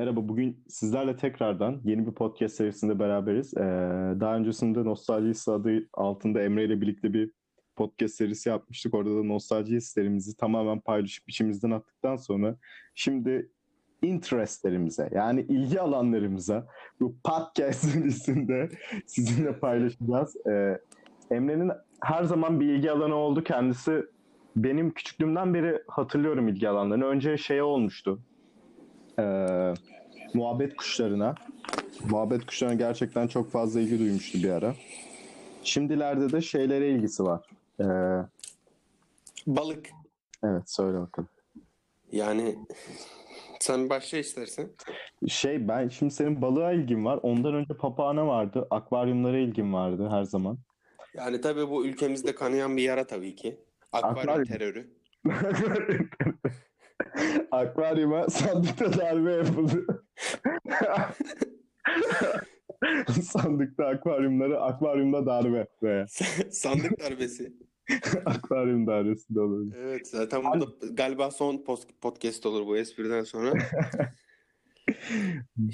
Merhaba, bugün sizlerle tekrardan yeni bir podcast serisinde beraberiz. Ee, daha öncesinde Nostalji adı altında Emre ile birlikte bir podcast serisi yapmıştık. Orada da nostalji hislerimizi tamamen paylaşıp içimizden attıktan sonra şimdi interestlerimize yani ilgi alanlarımıza bu podcast serisinde sizinle paylaşacağız. Ee, Emre'nin her zaman bir ilgi alanı oldu. Kendisi benim küçüklüğümden beri hatırlıyorum ilgi alanlarını. Önce şey olmuştu e, muhabbet kuşlarına. Muhabbet kuşlarına gerçekten çok fazla ilgi duymuştu bir ara. Şimdilerde de şeylere ilgisi var. E, Balık. evet söyle bakalım. Yani sen başla istersen. Şey ben şimdi senin balığa ilgin var. Ondan önce papağana vardı. Akvaryumlara ilgin vardı her zaman. Yani tabii bu ülkemizde kanayan bir yara tabii ki. Akvaryum Akvaryum. terörü. Akvaryuma sandıkta darbe yapıldı. sandıkta akvaryumları akvaryumda darbe veya Sandık darbesi. akvaryum darbesi de olur. Evet zaten bu da galiba son podcast olur bu espriden sonra.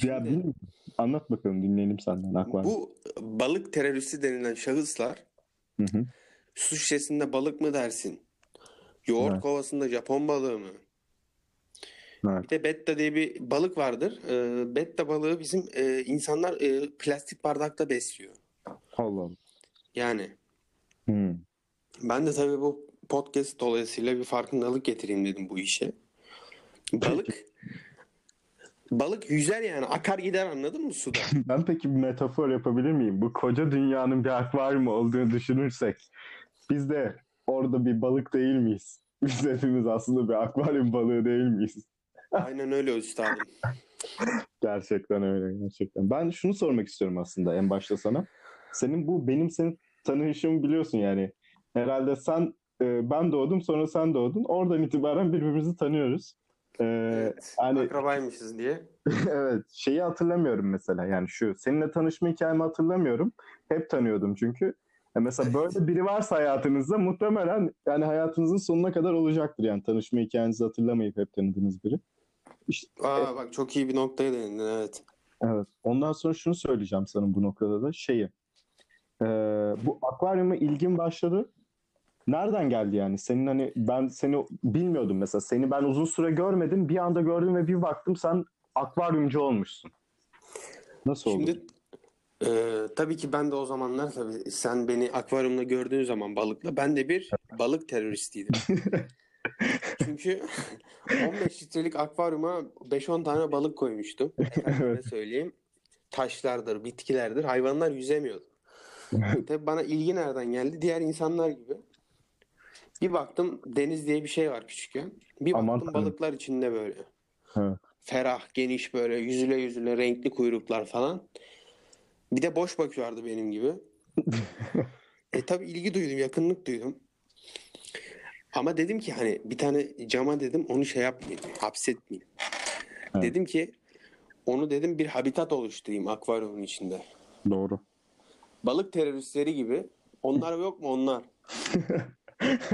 Ya bilmiyorum. Anlat bakalım dinleyelim senden akvaryum. bu balık teröristi denilen şahıslar Hı hı. su şişesinde balık mı dersin? Yoğurt Evet. kovasında Japon balığı mı? Evet. Bir de betta diye bir balık vardır. Ee, betta balığı bizim e, insanlar e, plastik bardakta besliyor. Allah Allah. Yani Hmm. Ben de tabii bu podcast dolayısıyla bir farkındalık getireyim dedim bu işe. Balık balık yüzer yani akar gider anladın mı suda? Ben peki bir metafor yapabilir miyim? Bu koca dünyanın bir akvaryum olduğunu düşünürsek biz de orada bir balık değil miyiz? Biz hepimiz aslında bir akvaryum balığı değil miyiz? Aynen öyle üstadım. Gerçekten öyle gerçekten. Ben şunu sormak istiyorum aslında en başta sana. Senin bu benim senin tanışımı biliyorsun yani. Herhalde sen e, ben doğdum sonra sen doğdun. Oradan itibaren birbirimizi tanıyoruz. E, Evet, hani akrabaymışız diye. evet şeyi hatırlamıyorum mesela yani şu seninle tanışma hikayemi hatırlamıyorum. Hep tanıyordum çünkü. E mesela böyle biri varsa hayatınızda muhtemelen yani hayatınızın sonuna kadar olacaktır yani tanışma hikayenizi hatırlamayıp hep tanıdığınız biri. İşte Aa bak çok iyi bir noktaya değindin evet. Evet. Ondan sonra şunu söyleyeceğim sana bu noktada da şeyi. Ee, bu akvaryuma ilgin başladı. Nereden geldi yani? Senin hani ben seni bilmiyordum mesela. Seni ben uzun süre görmedim. Bir anda gördüm ve bir baktım sen akvaryumcu olmuşsun. Nasıl oldu? Şimdi e, tabii ki ben de o zamanlar tabii sen beni akvaryumda gördüğün zaman balıkla ben de bir balık teröristiydim. Çünkü 15 litrelik akvaryuma 5-10 tane balık koymuştum. Efendime söyleyeyim. Taşlardır, bitkilerdir. Hayvanlar yüzemiyordu. Tabii bana ilgi nereden geldi? Diğer insanlar gibi. Bir baktım deniz diye bir şey var küçükken. Bir Aman baktım tanrım. balıklar içinde böyle. Evet. Ferah, geniş böyle yüzüle yüzüle renkli kuyruklar falan. Bir de boş bakıyorlardı benim gibi. e tabii ilgi duydum, yakınlık duydum. Ama dedim ki hani bir tane cama dedim onu şey yapmayayım, hapsetmeyeyim. Evet. Dedim ki onu dedim bir habitat oluşturayım akvaryumun içinde. Doğru. Balık teröristleri gibi. Onlar yok mu onlar?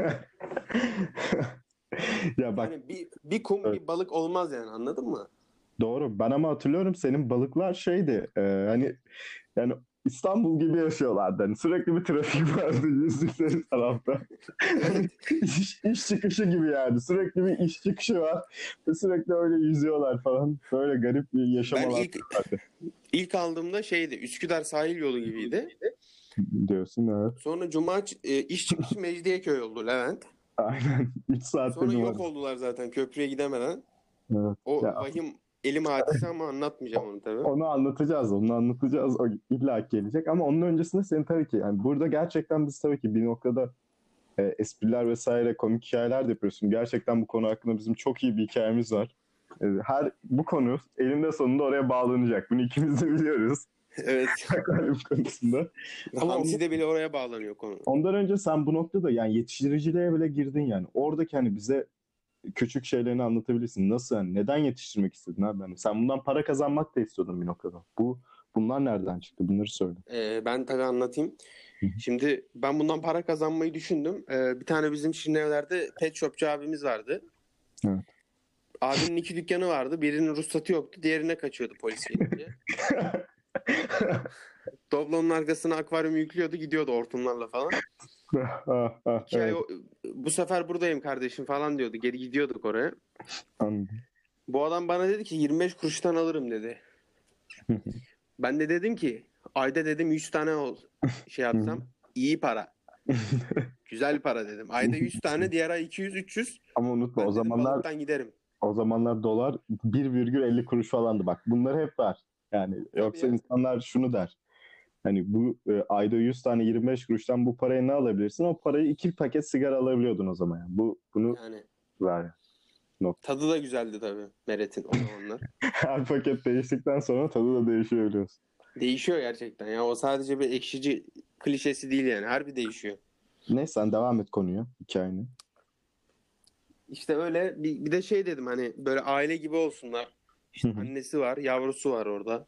ya bak Hani bir, bir kum Evet. bir balık olmaz yani anladın mı? doğru. Ben ama hatırlıyorum senin balıklar şeydi. e, hani yani İstanbul gibi yaşıyorlardı. Hani sürekli bir trafik vardı yüzdükleri tarafta. iş, iş çıkışı gibi yani. Sürekli bir iş çıkışı var. Ve sürekli öyle yüzüyorlar falan. Böyle garip bir yaşam Ben ilk ilk aldığımda şeydi Üsküdar sahil yolu gibiydi. diyorsun evet. Sonra Cuma e, iş çıkışı Mecidiyeköy oldu Levent. Aynen. 3 saatte Sonra yok var. oldular zaten köprüye gidemeden. Evet. O Ya. vahim elim hadise ama anlatmayacağım onu tabii. Onu anlatacağız, onu anlatacağız. O illa gelecek ama onun öncesinde senin tabii ki yani burada gerçekten biz tabii ki bir noktada e, espriler vesaire komik hikayeler de yapıyorsun. Gerçekten bu konu hakkında bizim çok iyi bir hikayemiz var. E, her bu konu elinde sonunda oraya bağlanacak. Bunu ikimiz de biliyoruz. Evet. Akvaryum konusunda. Ama Hamsi de bile oraya bağlanıyor konu. Ondan önce sen bu noktada yani yetiştiriciliğe bile girdin yani. Oradaki hani bize küçük şeylerini anlatabilirsin. Nasıl yani? Neden yetiştirmek istedin abi? Yani sen bundan para kazanmak da istiyordun bir noktada. Bu bunlar nereden çıktı? Bunları söyle. Ee, ben tabii anlatayım. Şimdi ben bundan para kazanmayı düşündüm. Ee, bir tane bizim Şirinevler'de pet shopçu abimiz vardı. Evet. Abinin iki dükkanı vardı. Birinin ruhsatı yoktu. Diğerine kaçıyordu polis gelince. Doblonun arkasına akvaryum yüklüyordu. Gidiyordu hortumlarla falan. İki ay bu sefer buradayım kardeşim falan diyordu. Geri gidiyorduk oraya. anladım. Bu adam bana dedi ki 25 kuruştan alırım dedi. Ben de dedim ki ayda dedim 100 tane ol şey yapsam iyi para. Güzel para dedim. Ayda 100 tane diğer ay 200 300. Ama unutma Ben o dedim zamanlar giderim. o zamanlar dolar 1,50 kuruş falandı bak. Bunları hep var. Yani yoksa ya. insanlar şunu der. Hani bu e, ayda 100 tane 25 kuruştan bu parayı ne alabilirsin? O parayı iki paket sigara alabiliyordun o zaman. Yani. Bu bunu Yani ver. tadı da güzeldi tabii Meret'in o zamanlar. Her paket değiştikten sonra tadı da değişiyor biliyorsun. Değişiyor gerçekten ya. O sadece bir ekşici klişesi değil yani. Harbi değişiyor. Neyse sen devam et konuya, hikayeni. İşte öyle bir, bir de şey dedim hani böyle aile gibi olsunlar. İşte annesi var, yavrusu var orada.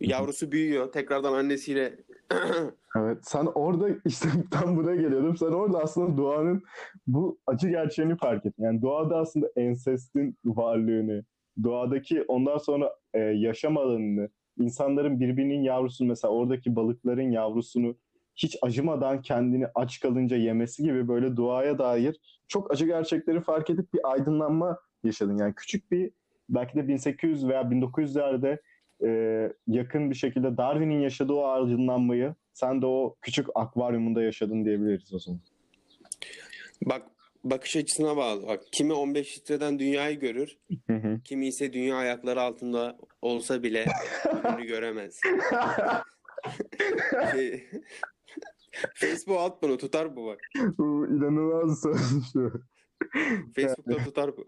Yavrusu büyüyor. Tekrardan annesiyle Evet sen orada işte tam buraya geliyordum. Sen orada aslında doğanın bu acı gerçeğini fark ettin. Yani doğada aslında ensestin varlığını, doğadaki ondan sonra e, yaşam alanını, insanların birbirinin yavrusunu mesela oradaki balıkların yavrusunu hiç acımadan kendini aç kalınca yemesi gibi böyle doğaya dair çok acı gerçekleri fark edip bir aydınlanma yaşadın. Yani küçük bir belki de 1800 veya 1900'lerde e, yakın bir şekilde Darwin'in yaşadığı o aydınlanmayı sen de o küçük akvaryumunda yaşadın diyebiliriz o zaman. bak bakış açısına bağlı. Bak kimi 15 litreden dünyayı görür, Hı hı. kimi ise dünya ayakları altında olsa bile önünü göremez. Şey, Facebook at bunu tutar bu bak. Bu inanılmaz şu. Facebook'ta tutar bu.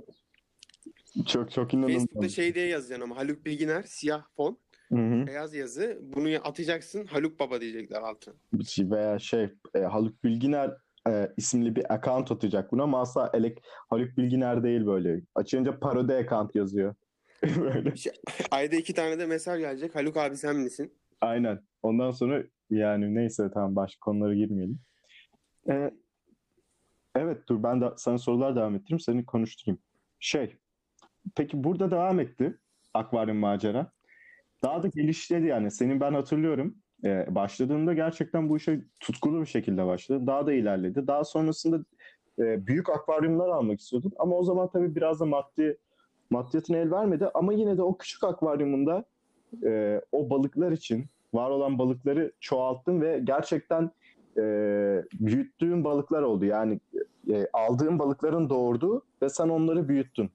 Çok çok inanılmaz. Facebook'ta şey diye yazacaksın ama Haluk Bilginer siyah fon, Hı hı. beyaz yazı. Bunu atacaksın Haluk Baba diyecekler altına. Şey Veya şey e, Haluk Bilginer e, isimli bir account atacak buna ama asla elek Haluk Bilginer değil böyle. Açınca parodi account yazıyor. böyle. Ayda iki tane de mesaj gelecek. Haluk abi sen misin? Aynen. Ondan sonra yani neyse tamam başka konulara girmeyelim. Ee, evet dur ben de sana sorular devam ettireyim seni konuşturayım. Şey peki burada devam etti akvaryum macera. Daha da gelişti yani senin ben hatırlıyorum ee, başladığında gerçekten bu işe tutkulu bir şekilde başladı. Daha da ilerledi. Daha sonrasında e, büyük akvaryumlar almak istiyordun ama o zaman tabii biraz da maddi maddiyatına el vermedi ama yine de o küçük akvaryumunda e, o balıklar için var olan balıkları çoğalttın ve gerçekten e, büyüttüğün balıklar oldu. Yani e, aldığın balıkların doğurdu ve sen onları büyüttün.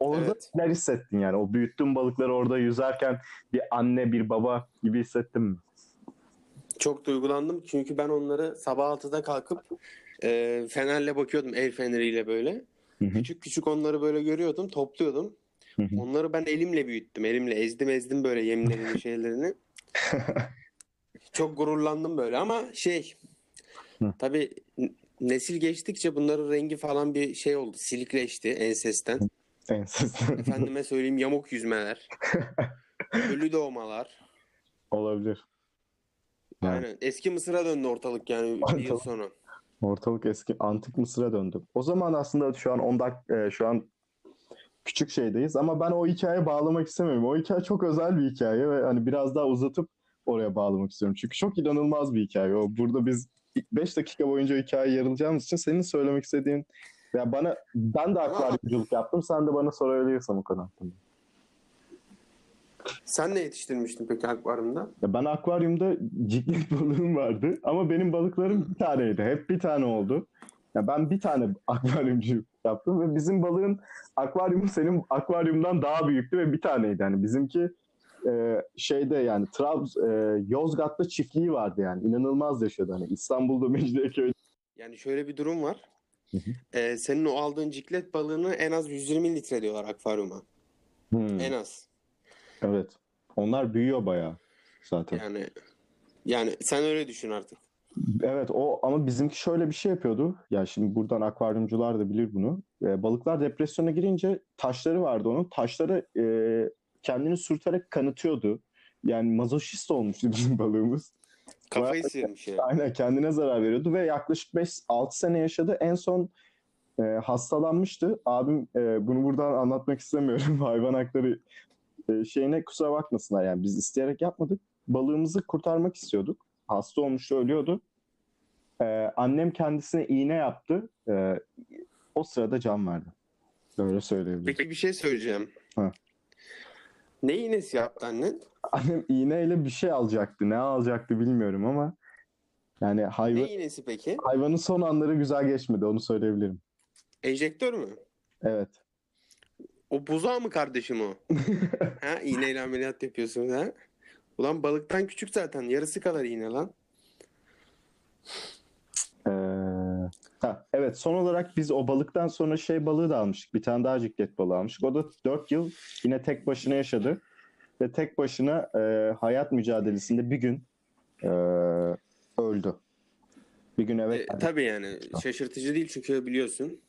Orada Evet. neler hissettin yani? O büyüttüğün balıkları orada yüzerken bir anne bir baba gibi hissettin mi? Çok duygulandım çünkü ben onları sabah 6'da kalkıp e, fenerle bakıyordum el feneriyle böyle. Hı hı. Küçük küçük onları böyle görüyordum, topluyordum. Hı hı. Onları ben elimle büyüttüm. Elimle ezdim ezdim böyle yemlerini şeylerini. Çok gururlandım böyle ama şey Hı. tabii nesil geçtikçe bunların rengi falan bir şey oldu. Silikleşti ensesten. Enses. Efendime söyleyeyim yamuk yüzmeler. Ölü doğmalar. Olabilir. Yani Aynen. Eski Mısır'a döndü ortalık yani bir yıl sonra. Ortalık eski antik Mısır'a döndü. O zaman aslında şu an 10 dak e, şu an küçük şeydeyiz ama ben o hikayeye bağlamak istemiyorum. O hikaye çok özel bir hikaye ve hani biraz daha uzatıp oraya bağlamak istiyorum. Çünkü çok inanılmaz bir hikaye. O burada biz 5 dakika boyunca o hikayeye yarılacağımız için senin söylemek istediğin ya bana ben de akvaryumculuk yaptım. Sen de bana sorabilirsin o konu hakkında. Sen ne yetiştirmiştin peki akvaryumda? Ya ben akvaryumda ciklet balığım vardı ama benim balıklarım bir taneydi. Hep bir tane oldu. Ya ben bir tane akvaryumcu yaptım ve bizim balığın akvaryumu senin akvaryumdan daha büyüktü ve bir taneydi. Yani bizimki e, şeyde yani Trabz e, Yozgat'ta çiftliği vardı yani. İnanılmaz yaşadı hani İstanbul'da Mecidiyeköy. Yani şöyle bir durum var. Hı hı. Ee, senin o aldığın ciklet balığını en az 120 litre diyorlar akvaryuma. Hmm, En az. evet. Onlar büyüyor bayağı zaten. Yani yani sen öyle düşün artık. Evet o ama bizimki şöyle bir şey yapıyordu. Ya şimdi buradan akvaryumcular da bilir bunu. Ee, balıklar depresyona girince taşları vardı onun. Taşları e, kendini sürterek kanıtıyordu. Yani mazoşist olmuştu bizim balığımız. Kafayı sıyırmış yani. Aynen kendine zarar veriyordu ve yaklaşık 5-6 sene yaşadı. En son e, hastalanmıştı. Abim e, bunu buradan anlatmak istemiyorum. Hayvan hakları e, şeyine kusura bakmasınlar yani biz isteyerek yapmadık. Balığımızı kurtarmak istiyorduk. Hasta olmuştu, ölüyordu. E, annem kendisine iğne yaptı. E, o sırada can verdi. Böyle söyleyebilirim. Peki bir şey söyleyeceğim. Ha. Ne iğnesi yaptı annen? Annem iğneyle bir şey alacaktı. Ne alacaktı bilmiyorum ama yani hayvan, Ne iğnesi peki? hayvanın son anları güzel geçmedi onu söyleyebilirim. Enjektör mü? Evet. O buzağı mı kardeşim o? ha iğneyle ameliyat yapıyorsunuz ha? Ulan balıktan küçük zaten. Yarısı kadar iğne lan. Ee, ha, evet son olarak biz o balıktan sonra şey balığı da almıştık. Bir tane daha ciklet balığı almıştık. O da 4 yıl yine tek başına yaşadı. Ve tek başına e, hayat mücadelesinde bir gün e, öldü. Bir gün eve E, tabii yani şaşırtıcı değil çünkü biliyorsun.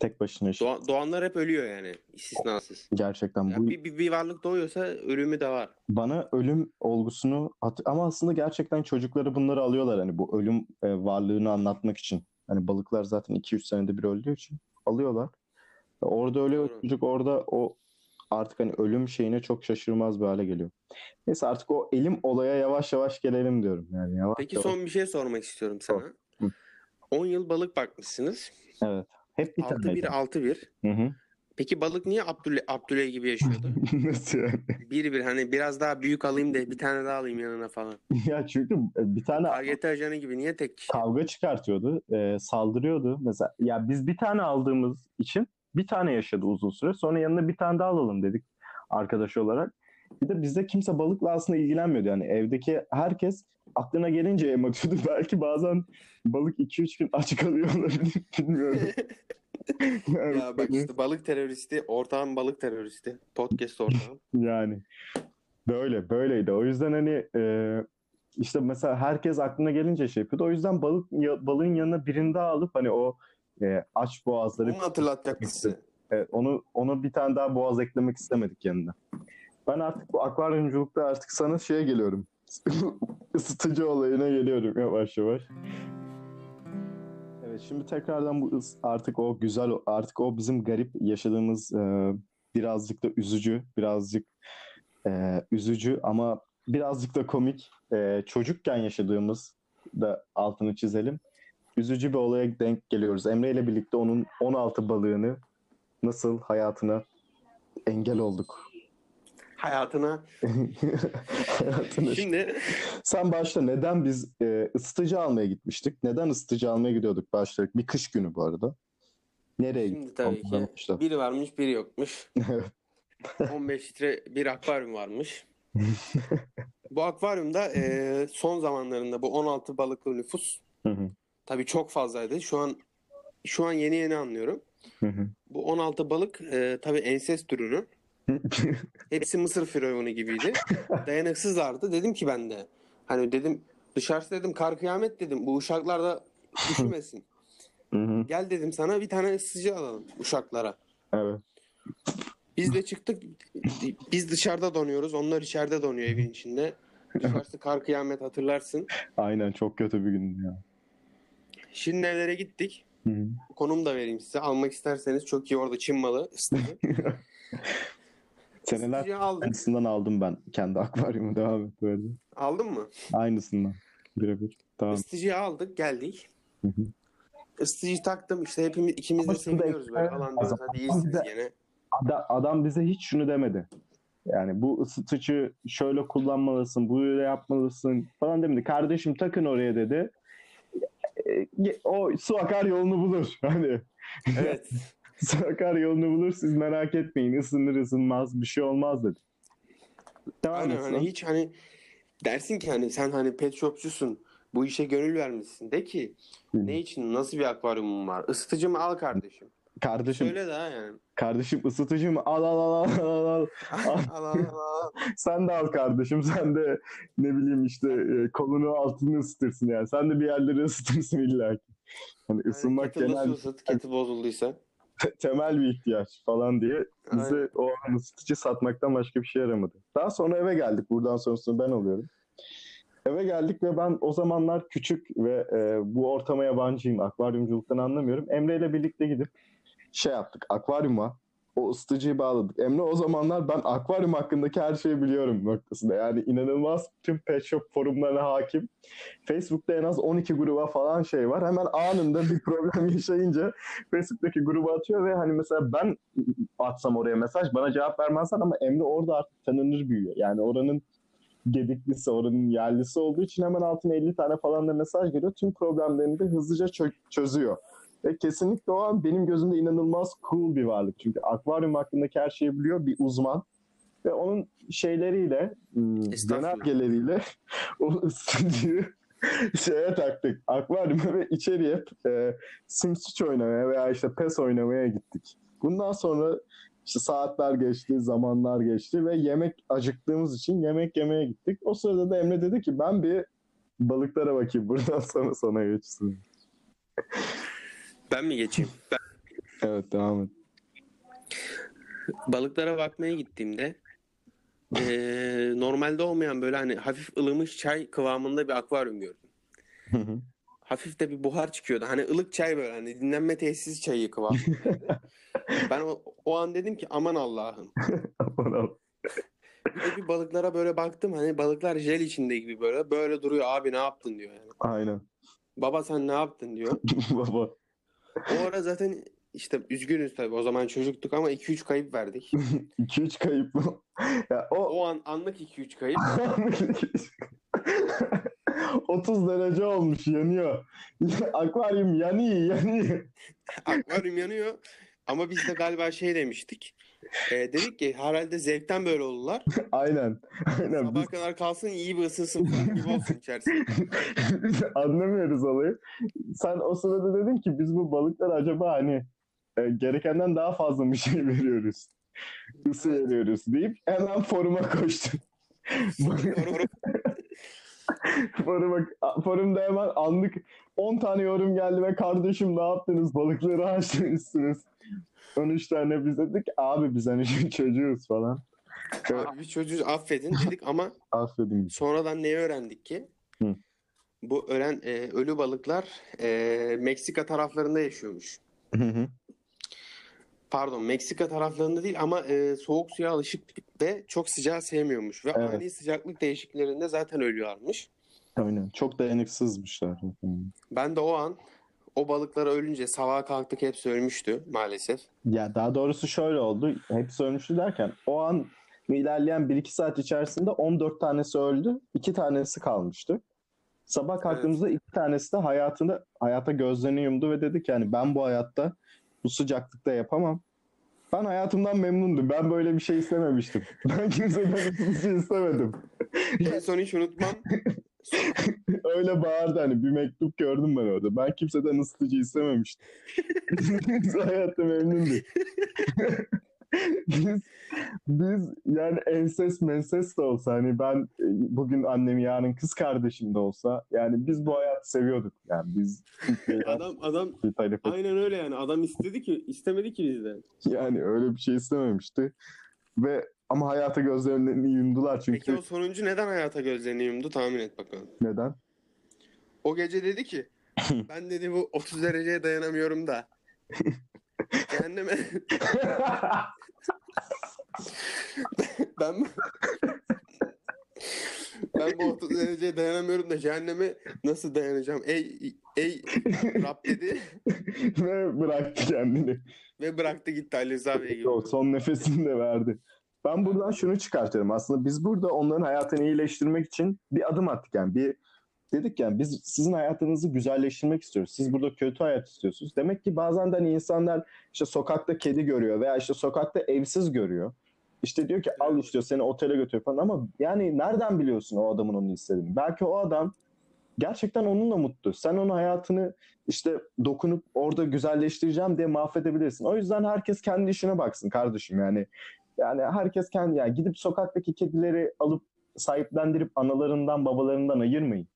tek başına. Doğa- doğanlar hep ölüyor yani. istisnasız. Gerçekten Yani bu bir, bir, bir varlık doğuyorsa ölümü de var. bana ölüm olgusunu hat- ama aslında gerçekten çocukları bunları alıyorlar hani bu ölüm e, varlığını anlatmak için. Hani balıklar zaten 2-3 senede bir öldüğü için alıyorlar. Orada Doğru. çocuk orada o artık hani ölüm şeyine çok şaşırmaz bir hale geliyor. Neyse artık o elim olaya yavaş yavaş gelelim diyorum. Yani yavaş Peki yavaş. son bir şey sormak istiyorum sana. Hı. 10 yıl balık bakmışsınız. Evet. Hep bir 6-1 taneydi. 6-1. Hı hı. Peki balık niye Abdüley, Abdüley gibi yaşıyordu? Nasıl yani? 1-1 hani biraz daha büyük alayım da bir tane daha alayım yanına falan. ya çünkü bir tane KGT ajanı gibi niye tek kişi? kavga çıkartıyordu, e, saldırıyordu. Mesela ya biz bir tane aldığımız için bir tane yaşadı uzun süre. Sonra yanına bir tane daha alalım dedik arkadaş olarak. Bir de bizde kimse balıkla aslında ilgilenmiyordu. Yani evdeki herkes aklına gelince yem atıyordu. Belki bazen balık 2-3 gün aç kalıyor olabilir. Bilmiyorum. Yani, ya bak işte balık teröristi, ortağım balık teröristi. Podcast ortağım. yani böyle böyleydi. O yüzden hani e, işte mesela herkes aklına gelince şey yapıyordu. O yüzden balık ya- balığın yanına birini daha alıp hani o e, aç boğazları Onu hatırlatacak size. Evet, onu ona bir tane daha boğaz eklemek istemedik yanına. Ben artık bu akvaryumculukta artık sana şeye geliyorum. Isıtıcı olayına geliyorum yavaş yavaş. Evet şimdi tekrardan bu artık o güzel artık o bizim garip yaşadığımız e, birazcık da üzücü birazcık e, üzücü ama birazcık da komik e, çocukken yaşadığımız da altını çizelim. Üzücü bir olaya denk geliyoruz. Emre ile birlikte onun 16 balığını nasıl hayatına engel olduk. Hayatına. hayatına. Şimdi Sen başta neden biz e, ısıtıcı almaya gitmiştik? Neden ısıtıcı almaya gidiyorduk başladık? Bir kış günü bu arada. Nereye Şimdi gittik? tabii ki başla. biri varmış biri yokmuş. 15 litre bir akvaryum varmış. Bu akvaryumda e, son zamanlarında bu 16 balıklı nüfus Hı hı, tabii çok fazlaydı. Şu an şu an yeni yeni anlıyorum. hı hı. Bu 16 balık e, tabii ensest ürünü. Hepsi Mısır firavunu gibiydi. Dayanıksızlardı. Dedim ki ben de hani dedim dışarısı dedim kar kıyamet dedim. Bu uşaklar da üşümesin. Hı hı, Gel dedim sana bir tane ısıtıcı alalım uşaklara. evet. Biz de çıktık. Biz dışarıda donuyoruz. Onlar içeride donuyor evin içinde. Dışarısı kar kıyamet hatırlarsın. Aynen çok kötü bir gündü ya. Şimdi evlere gittik. Hı. Konum da vereyim size. Almak isterseniz çok iyi orada Çin malı. Seneler aldık. aynısından aldım ben kendi akvaryumu devam et böyle. Aldın mı? Aynısından. Birebir. Tamam. Isıtıcıyı aldık geldik. Hı hı. Isıtıcıyı taktım işte hepimiz ikimiz de seviniyoruz böyle. ekran- Alan diyoruz hadi iyisiniz Bize- gene. Ada- adam bize hiç şunu demedi. Yani bu ısıtıcı şöyle kullanmalısın, böyle yapmalısın falan demedi. Kardeşim takın oraya dedi. E, O su akar yolunu bulur. Hani Evet. su akar yolunu bulur siz merak etmeyin. Isınır ısınmaz bir şey olmaz dedi. Devam Aynen hani hiç hani dersin ki hani sen hani pet shopçusun. Bu işe gönül vermişsin. De ki Hı. ne için nasıl bir akvaryumun var? Isıtıcımı al kardeşim. Kardeşim, Söyle daha yani. kardeşim ısıtıcı mı? Al al al al al al. al al al. Sen de al kardeşim. Sen de ne bileyim işte e, kolunu altını ısıtırsın yani. Sen de bir yerleri ısıtırsın illa ki. Hani ısınmak Kettle'da genel ısıt, kettle bozulduysa. te- temel bir ihtiyaç falan diye bize Aynen. o an ısıtıcı satmaktan başka bir şey yaramadı. Daha sonra eve geldik. Buradan sonrasını ben alıyorum. eve geldik ve ben o zamanlar küçük ve e, bu ortama yabancıyım. Akvaryumculuktan anlamıyorum. Emre ile birlikte gidip şey yaptık. Akvaryuma o ısıtıcıyı bağladık. Emre o zamanlar ben akvaryum hakkındaki her şeyi biliyorum noktasında. Yani inanılmaz tüm pet shop forumlarına hakim. Facebook'ta en az 12 gruba falan şey var. Hemen anında bir problem yaşayınca Facebook'taki gruba atıyor ve hani mesela ben atsam oraya mesaj bana cevap vermezler ama Emre orada artık tanınır büyüyor. Yani oranın gediklisi, oranın yerlisi olduğu için hemen altına 50 tane falan da mesaj geliyor. Tüm problemlerini de hızlıca çö- çözüyor. Ve kesinlikle o an benim gözümde inanılmaz cool bir varlık. Çünkü akvaryum hakkındaki her şeyi biliyor bir uzman. Ve onun şeyleriyle, Estağfurullah. yönergeleriyle o ısıtıcıyı şeye taktık. Akvaryuma ve içeri hep e, Sims 3 oynamaya veya işte PES oynamaya gittik. Bundan sonra işte saatler geçti, zamanlar geçti ve yemek acıktığımız için yemek yemeye gittik. O sırada da Emre dedi ki ben bir balıklara bakayım buradan sonra sana geçsin. Ben mi geçeyim? Ben Evet devam et. balıklara bakmaya gittiğimde eee, normalde olmayan böyle hani hafif ılımış çay kıvamında bir akvaryum gördüm. Hı hı. Hafif de bir buhar çıkıyordu. Hani ılık çay böyle hani dinlenme tesisi çayı kıvamındaydı. ben o, o an dedim ki aman Allah'ım. Aman Allah'ım. Bir bir balıklara böyle baktım hani balıklar jel içinde gibi böyle böyle duruyor abi ne yaptın diyor yani. Aynen. Baba sen ne yaptın diyor. Baba. O ara zaten işte üzgünüz tabii o zaman çocuktuk ama 2-3 kayıp verdik. 2-3 kayıp mı? ya o O an anlık 2-3 kayıp. 30 derece olmuş yanıyor. Akvaryum yanıyor yanıyor. Akvaryum yanıyor. Ama biz de galiba şey demiştik. E, dedik ki herhalde zevkten böyle oldular. Aynen. Aynen. Sabah kadar kalsın iyi bir ısınsın falan gibi olsun içerisi. Biz anlamıyoruz olayı. Sen o sırada dedin ki biz bu balıklara acaba hani e, gerekenden daha fazla mı şey veriyoruz? Isı Evet. veriyoruz deyip hemen foruma koştun. Sonra- foruma, forumda hemen anlık 10 tane yorum geldi ve kardeşim ne yaptınız? Balıkları haşlamışsınız. 13 tane biz dedik abi biz hani çocuğuz falan. Abi biz çocuğu affedin dedik ama Affedin sonradan neyi öğrendik ki? Hı. Bu ölen e, ölü balıklar e, Meksika taraflarında yaşıyormuş. Hı hı. Pardon Meksika taraflarında değil ama e, soğuk suya alışık ve çok sıcağı sevmiyormuş. Ve Evet. ani sıcaklık değişikliklerinde zaten ölüyormuş. Aynen. Çok dayanıksızmışlar. Ben de o an o balıklar ölünce sabaha kalktık hepsi ölmüştü maalesef. Ya daha doğrusu şöyle oldu. Hepsi ölmüştü derken o an ilerleyen 1-2 saat içerisinde 14 tanesi öldü. 2 tanesi kalmıştı. Sabah kalktığımızda iki tanesi de hayatında hayata gözlerini yumdu ve dedi ki yani ben bu hayatta bu sıcaklıkta yapamam. Ben hayatımdan memnundum. Ben böyle bir şey istememiştim. Ben kimseden bir şey istemedim. En son hiç unutmam. Öyle bağırdı hani bir mektup gördüm ben orada. Ben kimseden ısıtıcı istememiştim. biz hayatta memnunduk. biz, biz yani enses menses de olsa hani ben e, bugün annem yarın kız kardeşim de olsa yani biz bu hayatı seviyorduk. Yani biz adam adam aynen öyle yani. Adam istedi ki istemedi ki bizden. yani öyle bir şey istememişti. Ve ama hayata gözlerini yumdular çünkü Peki o sonuncu neden hayata gözlerini yumdu tahmin et bakalım. neden? O gece dedi ki ben dedi bu 30 dereceye dayanamıyorum da. Cehenneme ben ben bu 30 dereceye dayanamıyorum da cehenneme nasıl dayanacağım? Ey ey Rab dedi Ve bıraktı kendini. ve bıraktı gitti Ali Rıza Bey gibi. O son nefesini de verdi. Ben buradan şunu çıkartıyorum. Aslında biz burada onların hayatını iyileştirmek için bir adım attık. Yani bir dedik yani biz sizin hayatınızı güzelleştirmek istiyoruz. Siz burada kötü hayat istiyorsunuz. Demek ki bazen de hani insanlar işte sokakta kedi görüyor veya işte sokakta evsiz görüyor. İşte diyor ki al işte seni otele götür falan ama yani nereden biliyorsun o adamın onu istediğini? Belki o adam gerçekten onunla mutlu. Sen onun hayatını işte dokunup orada güzelleştireceğim diye mahvedebilirsin. O yüzden herkes kendi işine baksın kardeşim yani. Yani herkes kendi yani gidip sokaktaki kedileri alıp sahiplendirip analarından babalarından ayırmayın.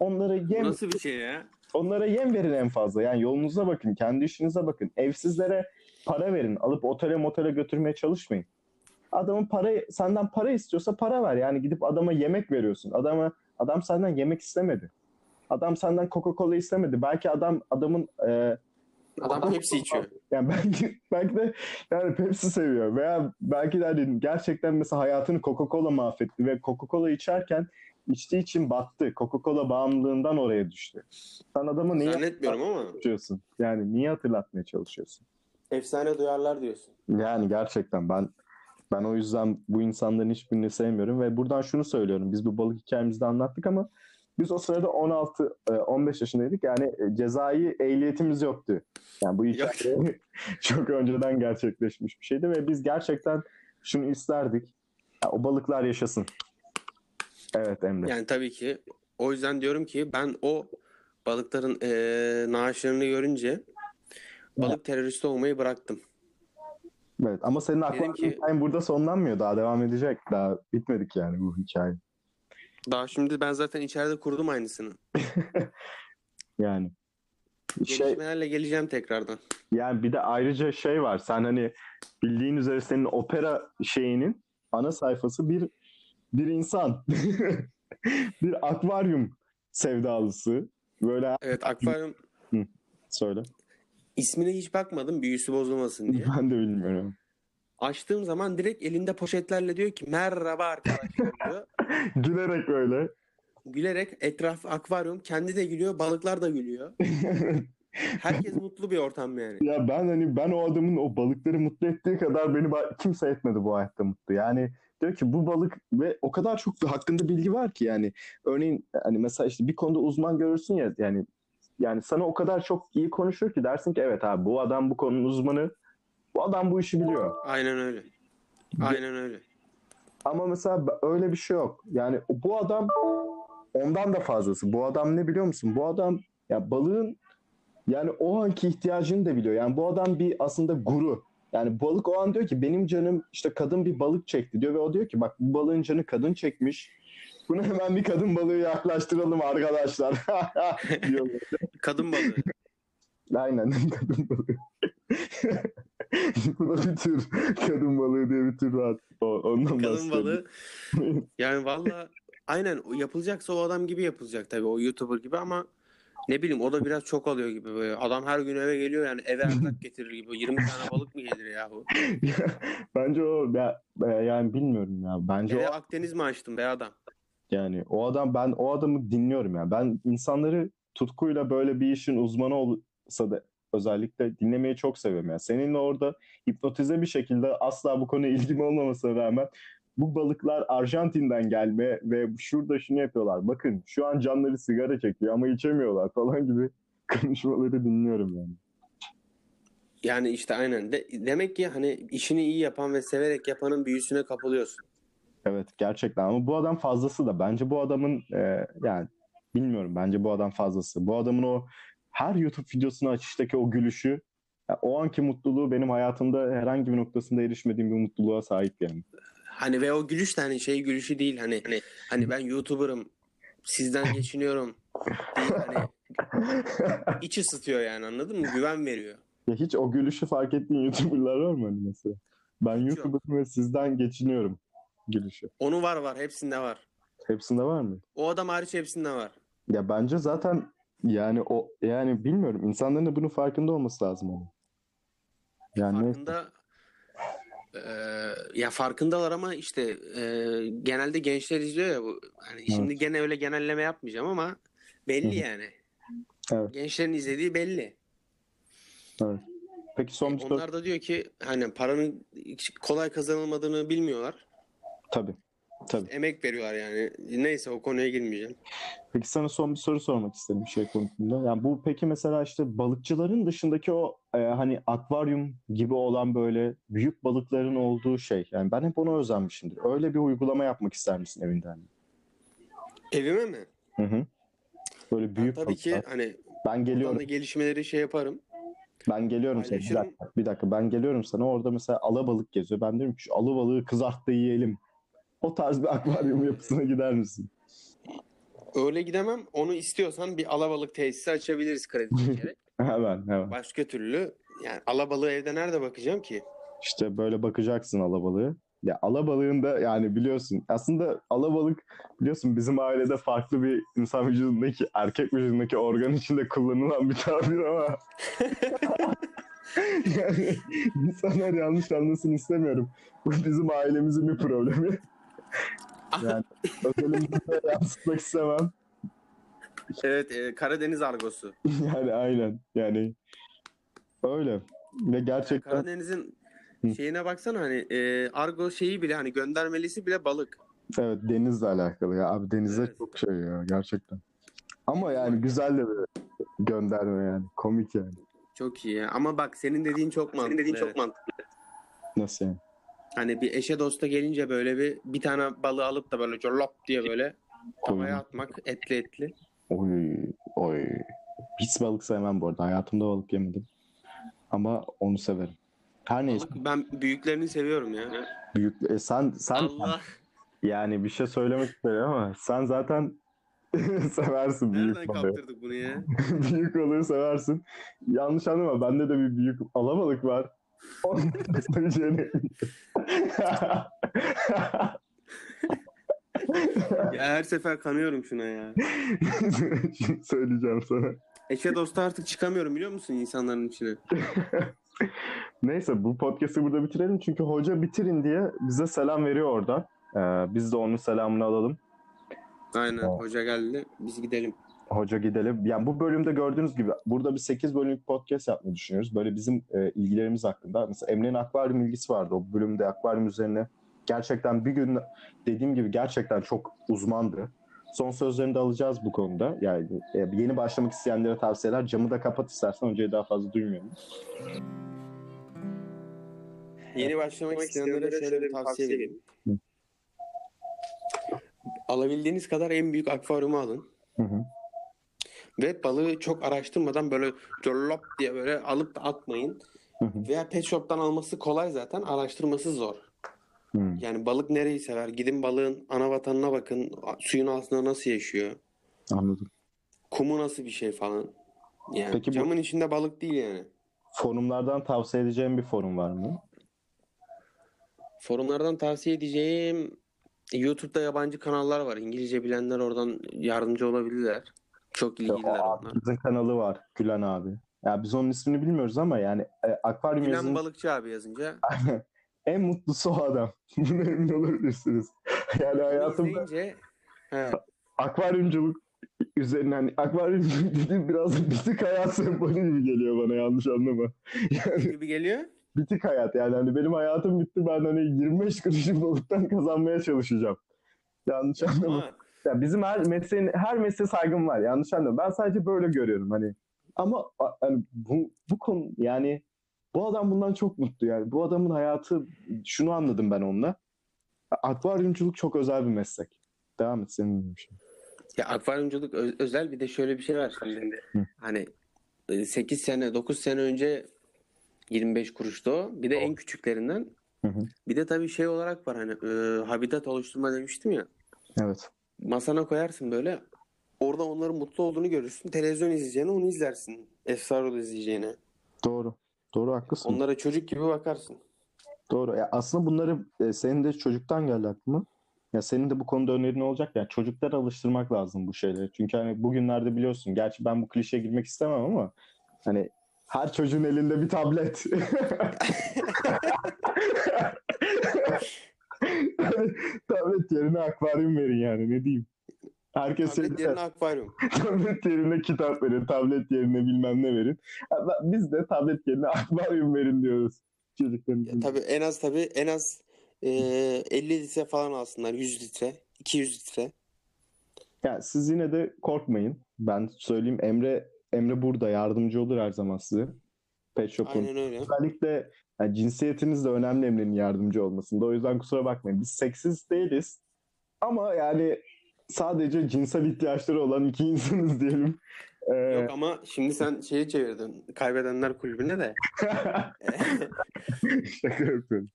Onlara yem Nasıl bir şey ya? onlara yem verin en fazla. Yani yolunuza bakın, kendi işinize bakın. Evsizlere para verin. Alıp otele motele götürmeye çalışmayın. Adamın para senden para istiyorsa para ver. Yani gidip adama yemek veriyorsun. Adama Adam senden yemek istemedi. Adam senden Coca-Cola istemedi. Belki adam adamın e, Adam Pepsi içiyor. yani belki belki de yani Pepsi seviyor veya belki de hani gerçekten mesela hayatını Coca-Cola mahvetti ve Coca-Cola içerken içtiği için battı. Coca-Cola bağımlılığından oraya düştü. Sen adamı niye Zannetmiyorum ama hatırlatıyorsun? Yani niye hatırlatmaya çalışıyorsun? efsane duyarlar diyorsun. Yani gerçekten ben ben o yüzden bu insanların hiçbirini sevmiyorum ve buradan şunu söylüyorum. Biz bu balık hikayemizi de anlattık ama biz o sırada 16 e, 15 yaşındaydık. Yani e, cezai ehliyetimiz yoktu. Yani bu hikaye çok önceden gerçekleşmiş bir şeydi ve biz gerçekten şunu isterdik. Ya, o balıklar yaşasın. Evet Emre. Yani tabii ki. O yüzden diyorum ki ben o balıkların eee naaşlarını görünce balık teröristi olmayı bıraktım. Evet ama senin aklın ki- burada sonlanmıyor. Daha devam edecek. Daha bitmedik yani bu hikaye. Daha şimdi ben zaten içeride kurdum aynısını. Yani şey Gelişmelerle geleceğim tekrardan. Yani bir de ayrıca şey var. Sen hani bildiğin üzere senin opera şeyinin ana sayfası bir bir insan. bir akvaryum sevdalısı. Böyle Evet akvaryum söyle. ismine hiç bakmadım büyüsü bozulmasın diye. Ben de bilmiyorum. Açtığım zaman direkt elinde poşetlerle diyor ki merhaba arkadaşlar diyor. Gülerek öyle. Gülerek etraf akvaryum kendi de gülüyor balıklar da gülüyor. Herkes mutlu bir ortam yani. ya ben hani ben o adamın o balıkları mutlu ettiği kadar beni kimse etmedi bu hayatta mutlu. Yani diyor ki bu balık ve o kadar çok da hakkında bilgi var ki yani örneğin hani mesela işte bir konuda uzman görürsün ya yani yani sana o kadar çok iyi konuşur ki dersin ki evet abi bu adam bu konunun uzmanı. Bu adam bu işi biliyor. Aynen öyle. Aynen öyle. Ama mesela öyle bir şey yok. Yani bu adam ondan da fazlası. Bu adam ne biliyor musun? Bu adam ya balığın yani o anki ihtiyacını da biliyor. Yani bu adam bir aslında guru. Yani balık o an diyor ki benim canım işte kadın bir balık çekti diyor ve o diyor ki bak bu balığın canı kadın çekmiş. Bunu hemen bir kadın balığı yaklaştıralım arkadaşlar. diyor. Kadın balığı. Aynen kadın balığı. Bu da bir tür kadın balığı diye bir tür. O, ondan Kadın balığı. Yani valla aynen yapılacaksa o adam gibi yapılacak tabii o YouTuber gibi ama ne bileyim o da biraz çok alıyor gibi böyle. Adam her gün eve geliyor yani eve erzak getirir gibi. 20 tane balık mı gelir yahu? Bence o ya, e, yani bilmiyorum ya. Bence Eve o Akdeniz mi açtın be adam? yani o adam ben o adamı dinliyorum ya. Ben insanları tutkuyla böyle bir işin uzmanı olsa da özellikle dinlemeyi çok seviyorum ya. Seninle orada hipnotize bir şekilde asla bu konuya ilgim olmamasına rağmen bu balıklar Arjantin'den gelme ve şurada şunu yapıyorlar. Bakın şu an canları sigara çekiyor ama içemiyorlar falan gibi konuşmaları dinliyorum yani. Yani işte aynen. De- demek ki hani işini iyi yapan ve severek yapanın büyüsüne kapılıyorsun. Evet gerçekten ama bu adam fazlası da bence bu adamın e, yani bilmiyorum bence bu adam fazlası. Bu adamın o her YouTube videosunu açıştaki o gülüşü o anki mutluluğu benim hayatımda herhangi bir noktasında erişmediğim bir mutluluğa sahip yani. Hani ve o gülüş de hani şey gülüşü değil hani hani, hani ben YouTuber'ım sizden geçiniyorum değil hani iç ısıtıyor yani anladın mı? Güven veriyor. ya hiç o gülüşü fark ettiğin YouTuber'lar var mı hani mesela? Ben. YouTuber'ım ve sizden geçiniyorum gülüşü. Onu var var hepsinde var. Hepsinde var mı? O adam hariç hepsinde var. Ya bence zaten yani o yani bilmiyorum insanların da bunun farkında olması lazım ama. Yani. Farkında eee, ya farkındalar ama işte eee, genelde gençler izliyor ya bu. Hani şimdi gene öyle genelleme yapmayacağım ama belli yani. Evet. Gençlerin izlediği belli. Peki son bir. Onlar da diyor ki hani paranın kolay kazanılmadığını bilmiyorlar. Tabii. Tabii. Emek veriyorlar yani. Neyse o konuya girmeyeceğim. Peki sana son bir soru sormak istedim bir şey konusunda. Yani bu peki mesela işte balıkçıların dışındaki o e, hani akvaryum gibi olan böyle büyük balıkların olduğu şey. Yani ben hep ona özenmişimdir. Öyle bir uygulama yapmak ister misin evinde? Hani? Evime mi? Hı hı. Böyle Ben büyük tabii ki balıklar. hani Ben buradan geliyorum. da gelişmeleri şey yaparım. Ben geliyorum sana. Bir dakika, bir dakika. Ben geliyorum sana. Orada mesela alabalık geziyor. Ben diyorum ki şu alabalığı kızart da yiyelim. O tarz bir akvaryum yapısına gider misin? Öyle gidemem. Onu istiyorsan bir alabalık tesisi açabiliriz kredi çekerek. Hemen hemen. Başka türlü yani alabalığı evde nerede bakacağım ki? İşte böyle bakacaksın alabalığı. Ya alabalığın da yani biliyorsun aslında alabalık biliyorsun bizim ailede farklı bir insan vücudundaki erkek vücudundaki organ içinde kullanılan bir tabir ama yani insanlar yanlış anlasın istemiyorum. Bu bizim ailemizin bir problemi. Yani özelimizi de yansıtmak istemem. Evet, e, Karadeniz argosu. Yani aynen yani öyle ve gerçekten Karadeniz'in şeyine baksana hani e, argo şeyi bile hani göndermelisi bile balık. evet denizle alakalı ya abi denizde Evet. çok şey ya gerçekten. Ama yani güzel de bir gönderme yani komik yani. Çok iyi ya. Ama bak senin dediğin çok mantıklı. dediğin çok evet. mantıklı. Nasıl yani? Hani bir eşe dosta gelince böyle bir bir tane balığı alıp da böyle lop diye böyle havaya atmak etli etli. Oy oy. Hiç balık sevmem bu arada. Hayatımda balık yemedim. Ama onu severim. Her neyse Balık ben büyüklerini seviyorum ya. büyük e, sen sen Allah yani bir şey söylemek isterim ama sen zaten seversin büyük nereden balığı. kaptırdık bunu ya? büyük balığı seversin. Yanlış anlama bende de bir büyük alabalık var. Ya her sefer kanıyorum şuna ya. Söyleyeceğim sana. Eşe dosta artık çıkamıyorum biliyor musun insanların içine? Neyse bu podcast'ı burada bitirelim çünkü hoca bitirin diye bize selam veriyor oradan. Ee, biz de onun selamını alalım. Aynen Tamam. hoca geldi biz gidelim. Hoca gidelim. Yani bu bölümde gördüğünüz gibi burada bir 8 bölümlük podcast yapmayı düşünüyoruz. Böyle bizim e, ilgilerimiz hakkında. Mesela Emre'nin akvaryum ilgisi vardı. O bölümde akvaryum üzerine gerçekten bir gün dediğim gibi gerçekten çok uzmandı. Son sözlerini de alacağız bu konuda. Yani e, yeni başlamak isteyenlere tavsiyeler. Camı da kapat istersen hocayı daha fazla duymayalım. Yeni başlamak isteyenlere şöyle bir tavsiye vereyim. Alabildiğiniz kadar en büyük akvaryumu alın. Hı hı. Ve balığı çok araştırmadan böyle lop diye böyle alıp da atmayın. Hı hı. Veya pet shop'tan alması kolay zaten araştırması zor. Hı. Yani balık nereyi sever? Gidin balığın ana vatanına bakın. Suyun altında nasıl yaşıyor? Anladım. Kumu nasıl bir şey falan. Yani Peki bu- camın içinde balık değil yani. Forumlardan tavsiye edeceğim bir forum var mı? Forumlardan tavsiye edeceğim YouTube'da yabancı kanallar var. İngilizce bilenler oradan yardımcı olabilirler. Çok O ilgililer onlar. kanalı var. Gülen abi. Ya biz onun ismini bilmiyoruz ama yani e, akvaryum Gülen yazın balıkçı abi yazınca. en mutlusu o adam. Buna emin olabilirsiniz. Yani hayatımda izleyince he, akvaryumculuk üzerine hani akvaryumculuk dediğim biraz bitik hayat sembolü gibi geliyor bana yanlış anlama. Yani gibi geliyor. bitik hayat yani hani benim hayatım bitti ben hani 25 kuruşu balıktan kazanmaya çalışacağım. Yanlış anlama. Ya bizim her mesleğin her mesleğe saygım var. Yanlış anlama. Ben sadece böyle görüyorum hani. Ama hani bu, bu konu yani bu adam bundan çok mutlu yani. Bu adamın hayatı şunu anladım ben onunla. Akvaryumculuk çok özel bir meslek. Devam et senin dediğin şey. ya akvaryumculuk ö- özel bir de şöyle bir şey var şimdi. Hı. Hani 8 sene 9 sene önce 25 kuruştu o. Bir de en küçüklerinden. Hı hı. Bir de tabii şey olarak var hani e, habitat oluşturma demiştim ya. Evet. Masana koyarsın böyle. Orada onların mutlu olduğunu görürsün. Televizyon izleyeceğine onu izlersin. Esrarol izleyeceğine. Doğru. Doğru haklısın. Onlara çocuk gibi bakarsın. Doğru. Ya aslında bunları e, senin de çocuktan geldi aklıma. Ya senin de bu konuda önerin olacak ya. Çocuklara alıştırmak lazım bu şeyleri. Çünkü hani bugünlerde biliyorsun. Gerçi ben bu klişeye girmek istemem ama hani her çocuğun elinde bir tablet. Tablet yerine akvaryum verin yani ne diyeyim. Herkes Tablet yerine akvaryum. tablet yerine kitap verin, tablet yerine bilmem ne verin. Biz de tablet yerine akvaryum verin diyoruz çocukların Ya tabii en az tabii en az e, 50 litre falan alsınlar. 100 litre, 200 litre. Ya siz yine de korkmayın. Ben söyleyeyim Emre Emre burada yardımcı olur her zaman size. Pet Shop'un. Aynen öyle. Özellikle yani cinsiyetiniz de önemli Emre'nin yardımcı olmasında. O yüzden kusura bakmayın. Biz seksist değiliz. Ama yani sadece cinsel ihtiyaçları olan iki insanız diyelim. Ee, Yok ama şimdi sen şeyi çevirdin. Kaybedenler kulübüne de. şaka yapıyorum.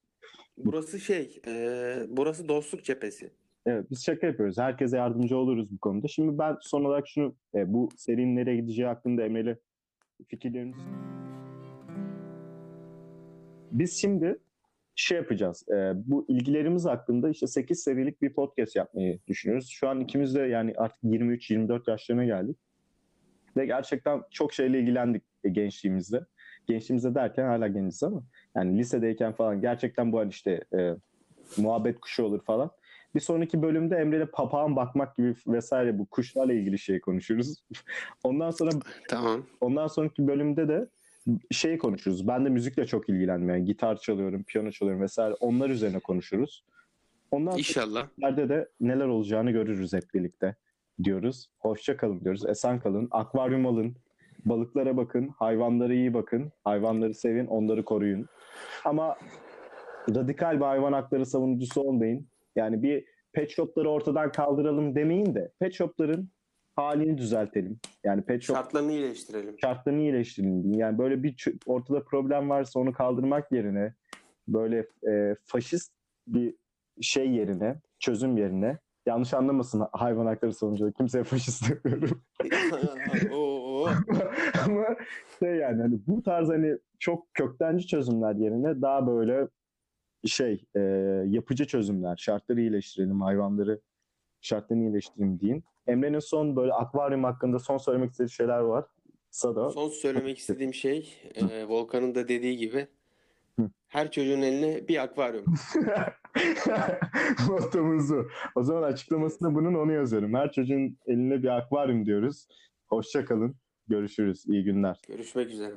burası şey, e, burası dostluk cephesi. Evet biz şaka yapıyoruz. Herkese yardımcı oluruz bu konuda. Şimdi ben son olarak şunu e, bu serinin nereye gideceği hakkında Emre'yle fikirlerinizi Biz şimdi şey yapacağız. E, bu ilgilerimiz hakkında işte 8 serilik bir podcast yapmayı düşünüyoruz. Şu an ikimiz de yani artık 23-24 yaşlarına geldik. Ve gerçekten çok şeyle ilgilendik e, gençliğimizde. Gençliğimizde derken hala genciz ama yani lisedeyken falan gerçekten bu hani işte e, muhabbet kuşu olur falan. Bir sonraki bölümde Emre'yle papağan bakmak gibi vesaire bu kuşlarla ilgili şey konuşuruz. Ondan sonra Tamam. ondan sonraki bölümde de şey konuşuruz. Ben de müzikle çok ilgilendim. Yani gitar çalıyorum, piyano çalıyorum vesaire. Onlar üzerine konuşuruz. Ondan İnşallah. sonraki de neler olacağını görürüz hep birlikte diyoruz. Hoşça kalın diyoruz. Esen kalın. Akvaryum alın. Balıklara bakın. Hayvanlara iyi bakın. Hayvanları sevin. Onları koruyun. Ama radikal bir hayvan hakları savunucusu olmayın. Yani bir pet shopları ortadan kaldıralım demeyin de pet shopların halini düzeltelim. Yani pet shop Şartlarını iyileştirelim. şartlarını iyileştirelim. Yani böyle bir ortada problem varsa onu kaldırmak yerine böyle e, faşist bir şey yerine, çözüm yerine yanlış anlamasın hayvan hakları savunucuları. Kimseye faşist demiyorum. Ama şey yani hani bu tarz hani çok köktenci çözümler yerine daha böyle şey e, yapıcı çözümler, şartları iyileştirelim, hayvanları şartlarını iyileştirelim deyin. Emre'nin son böyle akvaryum hakkında son söylemek istediği şeyler var. Sada. Son söylemek istediğim şey e, Volkan'ın da dediği gibi her çocuğun eline bir akvaryum. Mottomuzu. O zaman açıklamasında bunun onu yazıyorum. Her çocuğun eline bir akvaryum diyoruz. Hoşça kalın. Görüşürüz. İyi günler. Görüşmek üzere.